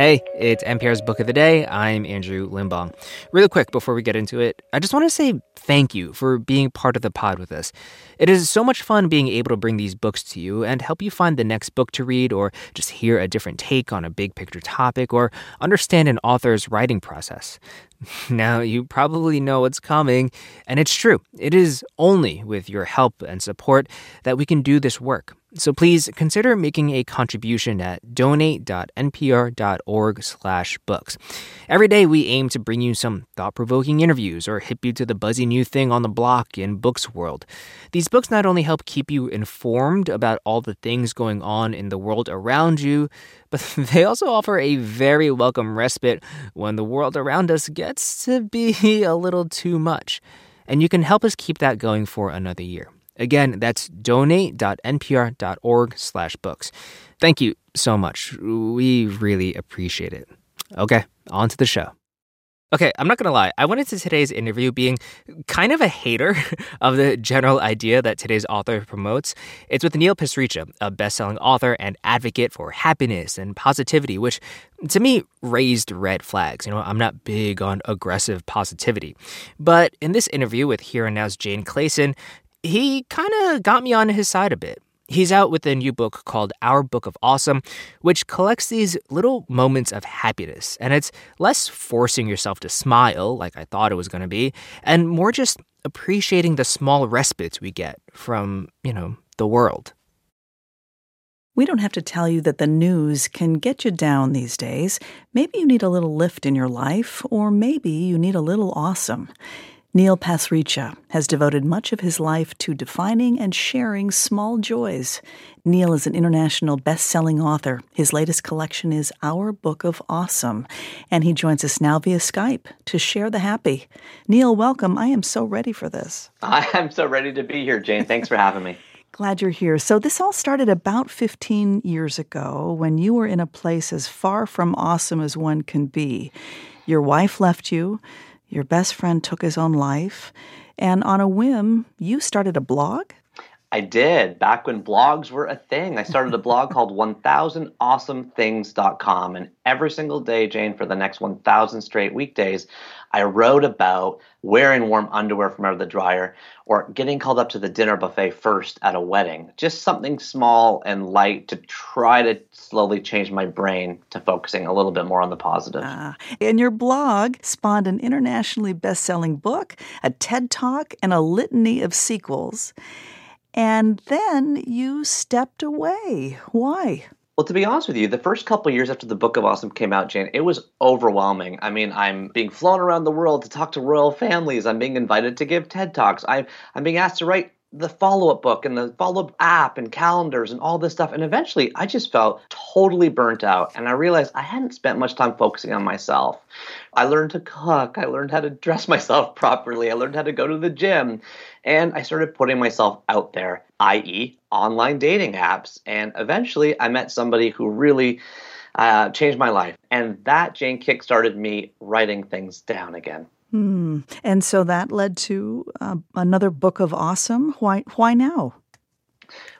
Hey, it's NPR's Book of the Day. I'm Andrew Limbong. Really quick before we get into it, I just want to say thank you for being part of the pod with us. It is so much fun being able to bring these books to you and help you find the next book to read or just hear a different take on a big picture topic or understand an author's writing process. Now, you probably know what's coming, and it's true. It is only with your help and support that we can do this work. So please consider making a contribution at donate.npr.org/books. Every day we aim to bring you some thought-provoking interviews or hip you to the buzzy new thing on the block in books world. These books not only help keep you informed about all the things going on in the world around you, but they also offer a very welcome respite when the world around us gets to be a little too much. And you can help us keep that going for another year. Again, that's donate.npr.org slash books. Thank you so much. We really appreciate it. Okay, on to the show. Okay, I'm not gonna lie. I went into today's interview being kind of a hater of the general idea that today's author promotes. It's with Neil Pasricha, a best-selling author and advocate for happiness and positivity, which to me raised red flags. You know, I'm not big on aggressive positivity. But in this interview with Here and Now's Jane Clayson, he kind of got me on his side a bit. He's out with a new book called Our Book of Awesome, which collects these little moments of happiness. And it's less forcing yourself to smile, like I thought it was going to be, and more just appreciating the small respites we get from, you know, the world. We don't have to tell you that the news can get you down these days. Maybe you need a little lift in your life, or maybe you need a little awesome. Neil Pasricha has devoted much of his life to defining and sharing small joys. Neil is an international best-selling author. His latest collection is Our Book of Awesome, and he joins us now via Skype to share the happy. Neil, welcome. I am so ready for this. I am so ready to be here, Jane. Thanks for having me. Glad you're here. So, this all started about 15 years ago when you were in a place as far from awesome as one can be. Your wife left you. Your best friend took his own life. And on a whim, you started a blog? I did. Back when blogs were a thing, I started a blog called 1000awesomethings.com. And every single day, Jane, for the next 1000 straight weekdays, I wrote about wearing warm underwear from out of the dryer or getting called up to the dinner buffet first at a wedding. Just something small and light to try to slowly change my brain to focusing a little bit more on the positive. Uh, and your blog spawned an internationally best selling book, a TED Talk, and a litany of sequels. And then you stepped away. Why? Well, to be honest with you, the first couple years after the Book of Awesome came out, Jane, it was overwhelming. I mean, I'm being flown around the world to talk to royal families. I'm being invited to give TED Talks. I'm, I'm being asked to write the follow-up book and the follow-up app and calendars and all this stuff. And eventually i just felt totally burnt out. And i realized i hadn't spent much time focusing on myself. I learned to cook. I learned how to dress myself properly. I learned how to go to the gym. And i started putting myself out there i.e online dating apps. And eventually i met somebody who really uh, changed my life. And that jane kickstarted me writing things down again Hmm. And so that led to uh, another book of awesome. Why? Why now?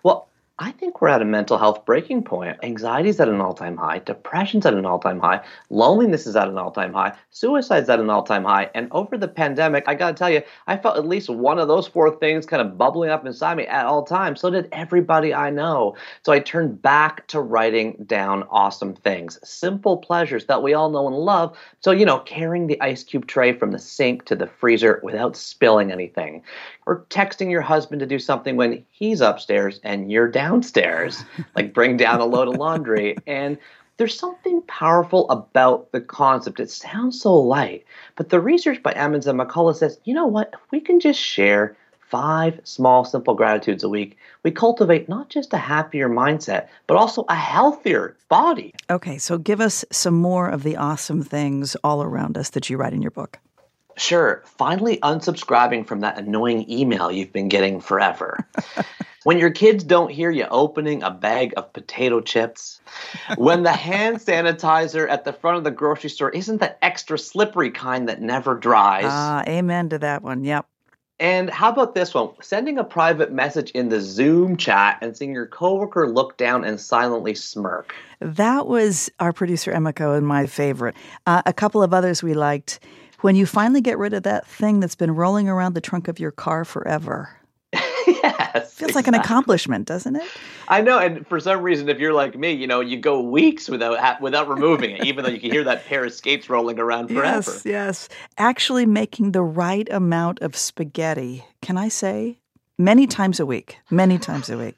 Well, I think we're at a mental health breaking point. Anxiety is at an all time high, depression's at an all time high, loneliness is at an all time high, suicide's at an all time high. And over the pandemic, I got to tell you, I felt at least one of those four things kind of bubbling up inside me at all times. So did everybody I know. So I turned back to writing down awesome things, simple pleasures that we all know and love. So, you know, carrying the ice cube tray from the sink to the freezer without spilling anything, or texting your husband to do something when he's upstairs and you're downstairs, like bring down a load of laundry. And there's something powerful about the concept. It sounds so light, but the research by Emmons and McCullough says, you know what? If we can just share five small, simple gratitudes a week, we cultivate not just a happier mindset, but also a healthier body. Okay, so give us some more of the awesome things all around us that you write in your book. Sure. Finally, unsubscribing from that annoying email you've been getting forever. when your kids don't hear you opening a bag of potato chips. when the hand sanitizer at the front of the grocery store isn't the extra slippery kind that never dries. Ah, amen to that one. Yep. And how about this one? Sending a private message in the Zoom chat and seeing your coworker look down and silently smirk. That was our producer Emiko and my favorite. Uh, a couple of others we liked. When you finally get rid of that thing that's been rolling around the trunk of your car forever. yes. Feels like an accomplishment, doesn't it? I know, and for some reason, if you're like me, you know, you go weeks without without removing it, even though you can hear that pair of skates rolling around forever. Yes, yes. Actually, making the right amount of spaghetti. Can I say? Many times a week. Many times a week.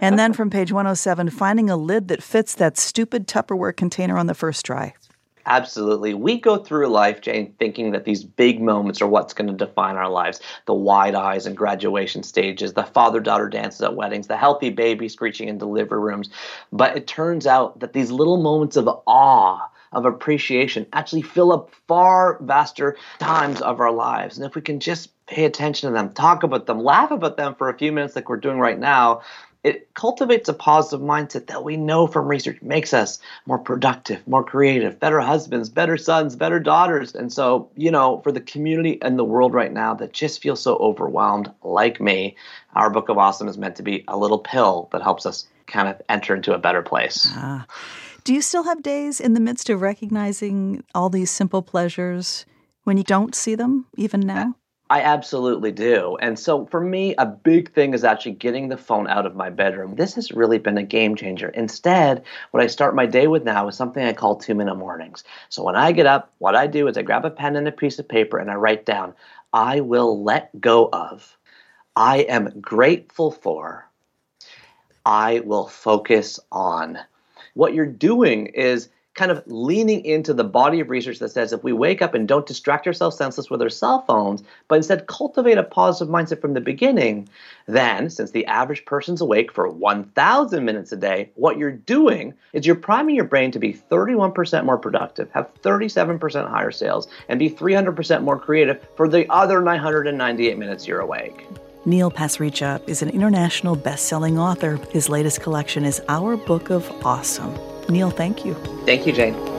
and then from page 107, finding a lid that fits that stupid Tupperware container on the first try. Absolutely. We go through life, Jane, thinking that these big moments are what's going to define our lives the wide eyes and graduation stages, the father daughter dances at weddings, the healthy baby screeching in delivery rooms. But it turns out that these little moments of awe, of appreciation, actually fill up far vaster times of our lives. And if we can just pay attention to them, talk about them, laugh about them for a few minutes, like we're doing right now, it cultivates a positive mindset that we know from research makes us more productive, more creative, better husbands, better sons, better daughters. And so, you know, for the community and the world right now that just feels so overwhelmed, like me, our Book of Awesome is meant to be a little pill that helps us kind of enter into a better place. Ah. Do you still have days in the midst of recognizing all these simple pleasures when you don't see them even now? I absolutely do. And so for me, a big thing is actually getting the phone out of my bedroom. This has really been a game changer. Instead, what I start my day with now is something I call two minute mornings. So when I get up, what I do is I grab a pen and a piece of paper and I write down, I will let go of, I am grateful for, I will focus on. What you're doing is kind of leaning into the body of research that says if we wake up and don't distract ourselves senseless with our cell phones, but instead cultivate a positive mindset from the beginning, then since the average person's awake for 1,000 minutes a day, what you're doing is you're priming your brain to be 31% more productive, have 37% higher sales, and be 300% more creative for the other 998 minutes you're awake. Neil Pasricha is an international best-selling author. His latest collection is Our Book of Awesome. Neil, thank you. Thank you, Jane.